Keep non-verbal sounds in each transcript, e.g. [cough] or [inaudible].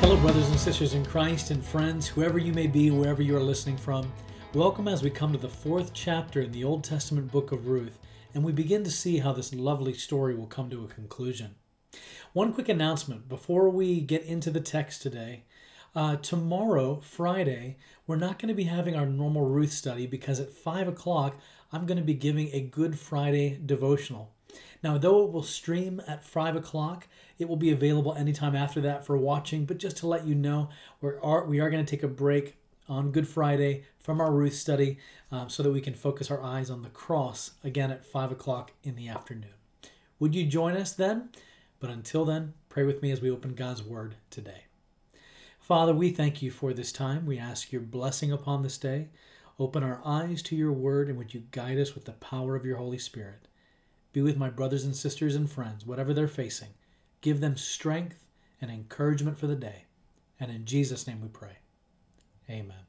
Hello, brothers and sisters in Christ and friends, whoever you may be, wherever you are listening from. Welcome as we come to the fourth chapter in the Old Testament book of Ruth, and we begin to see how this lovely story will come to a conclusion. One quick announcement before we get into the text today. Uh, tomorrow, Friday, we're not going to be having our normal Ruth study because at 5 o'clock, I'm going to be giving a Good Friday devotional. Now, though it will stream at 5 o'clock, it will be available anytime after that for watching. But just to let you know, we are, we are going to take a break on Good Friday from our Ruth study um, so that we can focus our eyes on the cross again at 5 o'clock in the afternoon. Would you join us then? But until then, pray with me as we open God's Word today. Father, we thank you for this time. We ask your blessing upon this day. Open our eyes to your word and would you guide us with the power of your Holy Spirit. Be with my brothers and sisters and friends, whatever they're facing. Give them strength and encouragement for the day. And in Jesus' name we pray. Amen.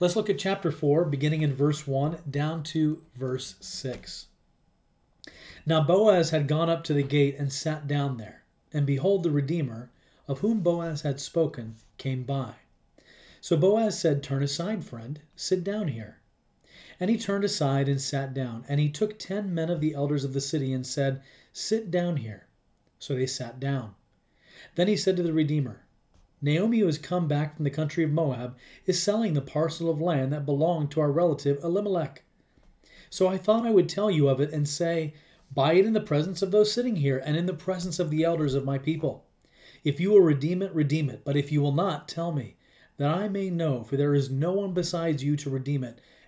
Let's look at chapter 4, beginning in verse 1 down to verse 6. Now Boaz had gone up to the gate and sat down there, and behold, the Redeemer, of whom Boaz had spoken, came by. So Boaz said, Turn aside, friend, sit down here. And he turned aside and sat down. And he took ten men of the elders of the city and said, Sit down here. So they sat down. Then he said to the Redeemer, Naomi, who has come back from the country of Moab, is selling the parcel of land that belonged to our relative Elimelech. So I thought I would tell you of it and say, Buy it in the presence of those sitting here and in the presence of the elders of my people. If you will redeem it, redeem it. But if you will not, tell me, that I may know, for there is no one besides you to redeem it,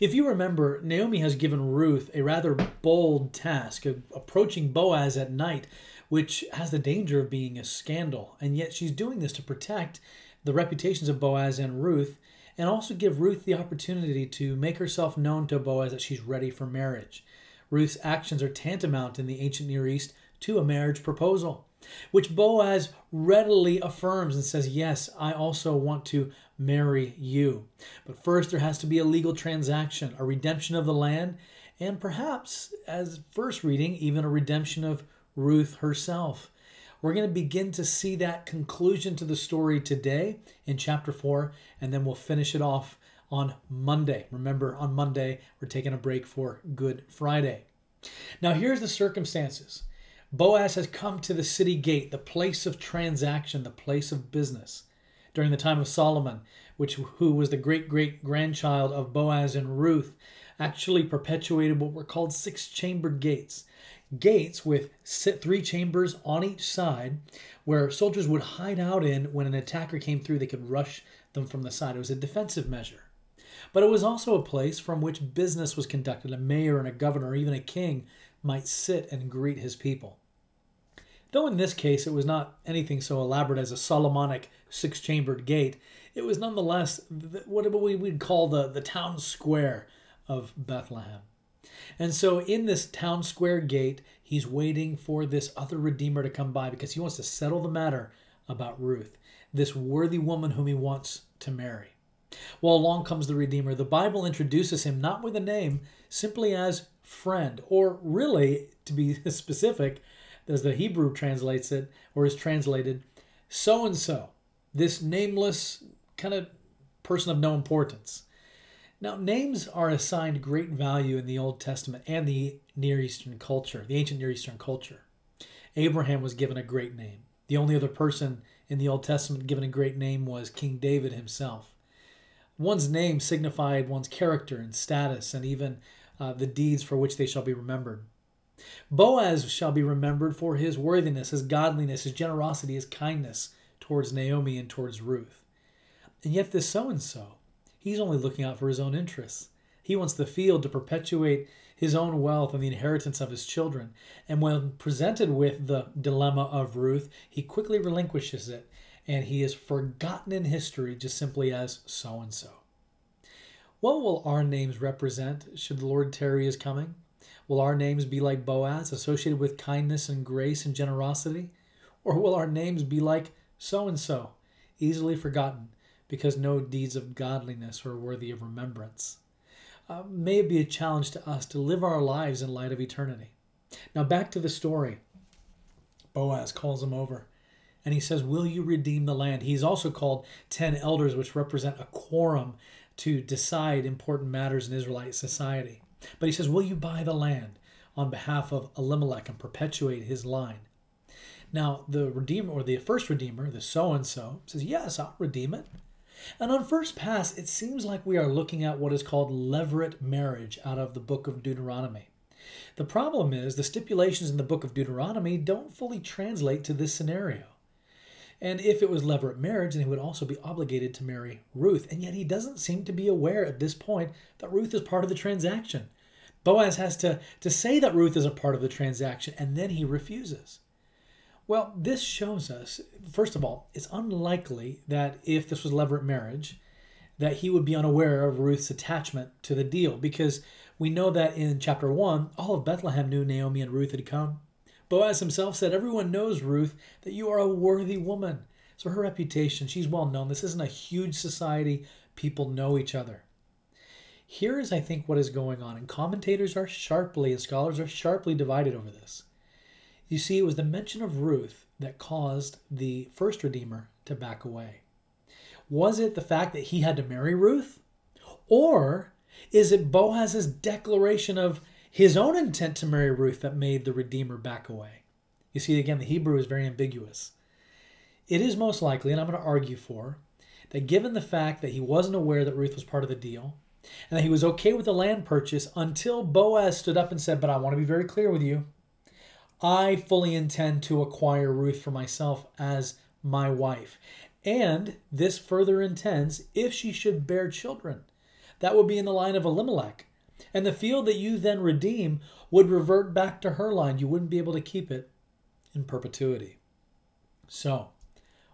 If you remember, Naomi has given Ruth a rather bold task of approaching Boaz at night, which has the danger of being a scandal. And yet she's doing this to protect the reputations of Boaz and Ruth, and also give Ruth the opportunity to make herself known to Boaz that she's ready for marriage. Ruth's actions are tantamount in the ancient Near East to a marriage proposal, which Boaz readily affirms and says, Yes, I also want to marry you. But first, there has to be a legal transaction, a redemption of the land, and perhaps, as first reading, even a redemption of Ruth herself. We're going to begin to see that conclusion to the story today in chapter 4, and then we'll finish it off on Monday. Remember, on Monday, we're taking a break for Good Friday. Now, here's the circumstances Boaz has come to the city gate, the place of transaction, the place of business. During the time of Solomon, which who was the great great grandchild of Boaz and Ruth, actually perpetuated what were called six chambered gates. Gates with three chambers on each side where soldiers would hide out in when an attacker came through, they could rush them from the side. It was a defensive measure. But it was also a place from which business was conducted. A mayor and a governor, or even a king, might sit and greet his people. Though in this case it was not anything so elaborate as a Solomonic six chambered gate, it was nonetheless what we would call the, the town square of Bethlehem. And so in this town square gate, he's waiting for this other Redeemer to come by because he wants to settle the matter about Ruth, this worthy woman whom he wants to marry. Well, along comes the Redeemer. The Bible introduces him not with a name, simply as friend, or really, to be [laughs] specific, as the Hebrew translates it, or is translated, so and so, this nameless kind of person of no importance. Now, names are assigned great value in the Old Testament and the Near Eastern culture, the ancient Near Eastern culture. Abraham was given a great name. The only other person in the Old Testament given a great name was King David himself. One's name signified one's character and status and even uh, the deeds for which they shall be remembered. Boaz shall be remembered for his worthiness, his godliness, his generosity, his kindness towards Naomi and towards Ruth. And yet, this so and so, he's only looking out for his own interests. He wants the field to perpetuate his own wealth and the inheritance of his children. And when presented with the dilemma of Ruth, he quickly relinquishes it and he is forgotten in history just simply as so and so. What will our names represent should the Lord tarry is coming? Will our names be like Boaz, associated with kindness and grace and generosity? Or will our names be like so and so, easily forgotten because no deeds of godliness are worthy of remembrance? Uh, may it be a challenge to us to live our lives in light of eternity. Now, back to the story. Boaz calls him over and he says, Will you redeem the land? He's also called 10 elders, which represent a quorum to decide important matters in Israelite society. But he says, Will you buy the land on behalf of Elimelech and perpetuate his line? Now, the Redeemer, or the first Redeemer, the so and so, says, Yes, I'll redeem it. And on first pass, it seems like we are looking at what is called levirate marriage out of the book of Deuteronomy. The problem is the stipulations in the book of Deuteronomy don't fully translate to this scenario. And if it was levirate marriage, then he would also be obligated to marry Ruth. And yet he doesn't seem to be aware at this point that Ruth is part of the transaction. Boaz has to, to say that Ruth is a part of the transaction, and then he refuses. Well, this shows us, first of all, it's unlikely that if this was levirate marriage, that he would be unaware of Ruth's attachment to the deal, because we know that in chapter 1, all of Bethlehem knew Naomi and Ruth had come. Boaz himself said, Everyone knows, Ruth, that you are a worthy woman. So her reputation, she's well known. This isn't a huge society. People know each other. Here is, I think, what is going on, and commentators are sharply, and scholars are sharply divided over this. You see, it was the mention of Ruth that caused the first Redeemer to back away. Was it the fact that he had to marry Ruth? Or is it Boaz's declaration of his own intent to marry Ruth that made the Redeemer back away. You see, again, the Hebrew is very ambiguous. It is most likely, and I'm going to argue for, that given the fact that he wasn't aware that Ruth was part of the deal, and that he was okay with the land purchase until Boaz stood up and said, But I want to be very clear with you. I fully intend to acquire Ruth for myself as my wife. And this further intends if she should bear children. That would be in the line of Elimelech, and the field that you then redeem would revert back to her line. You wouldn't be able to keep it in perpetuity. So,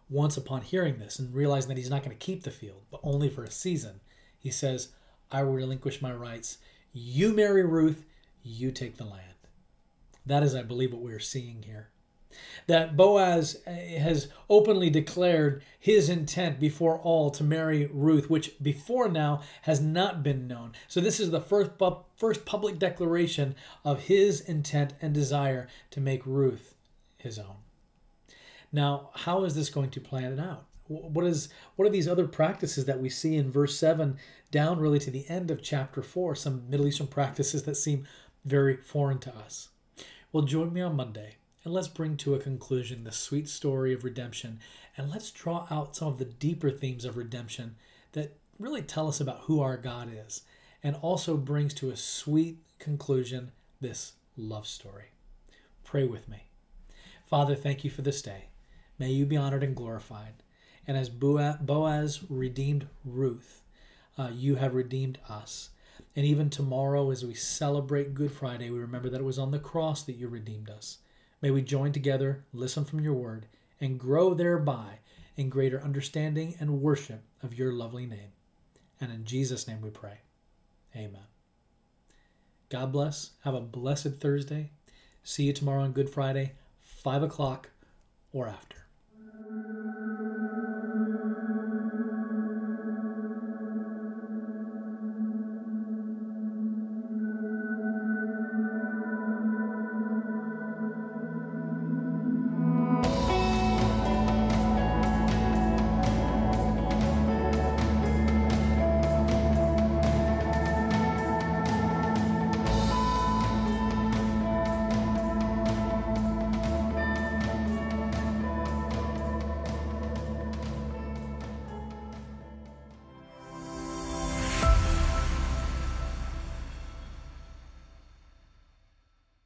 once upon hearing this and realizing that he's not going to keep the field, but only for a season, he says, I will relinquish my rights. You marry Ruth, you take the land. That is, I believe, what we're seeing here that Boaz eh, has openly declared his intent before all to marry Ruth, which before now has not been known. So this is the first first public declaration of his intent and desire to make Ruth his own. Now, how is this going to plan it out? What is what are these other practices that we see in verse 7 down really to the end of chapter 4, some Middle Eastern practices that seem very foreign to us? Well, join me on Monday and let's bring to a conclusion the sweet story of redemption. And let's draw out some of the deeper themes of redemption that really tell us about who our God is and also brings to a sweet conclusion this love story. Pray with me. Father, thank you for this day. May you be honored and glorified. And as Boaz redeemed Ruth, uh, you have redeemed us. And even tomorrow, as we celebrate Good Friday, we remember that it was on the cross that you redeemed us. May we join together, listen from your word, and grow thereby in greater understanding and worship of your lovely name. And in Jesus' name we pray. Amen. God bless. Have a blessed Thursday. See you tomorrow on Good Friday, 5 o'clock or after.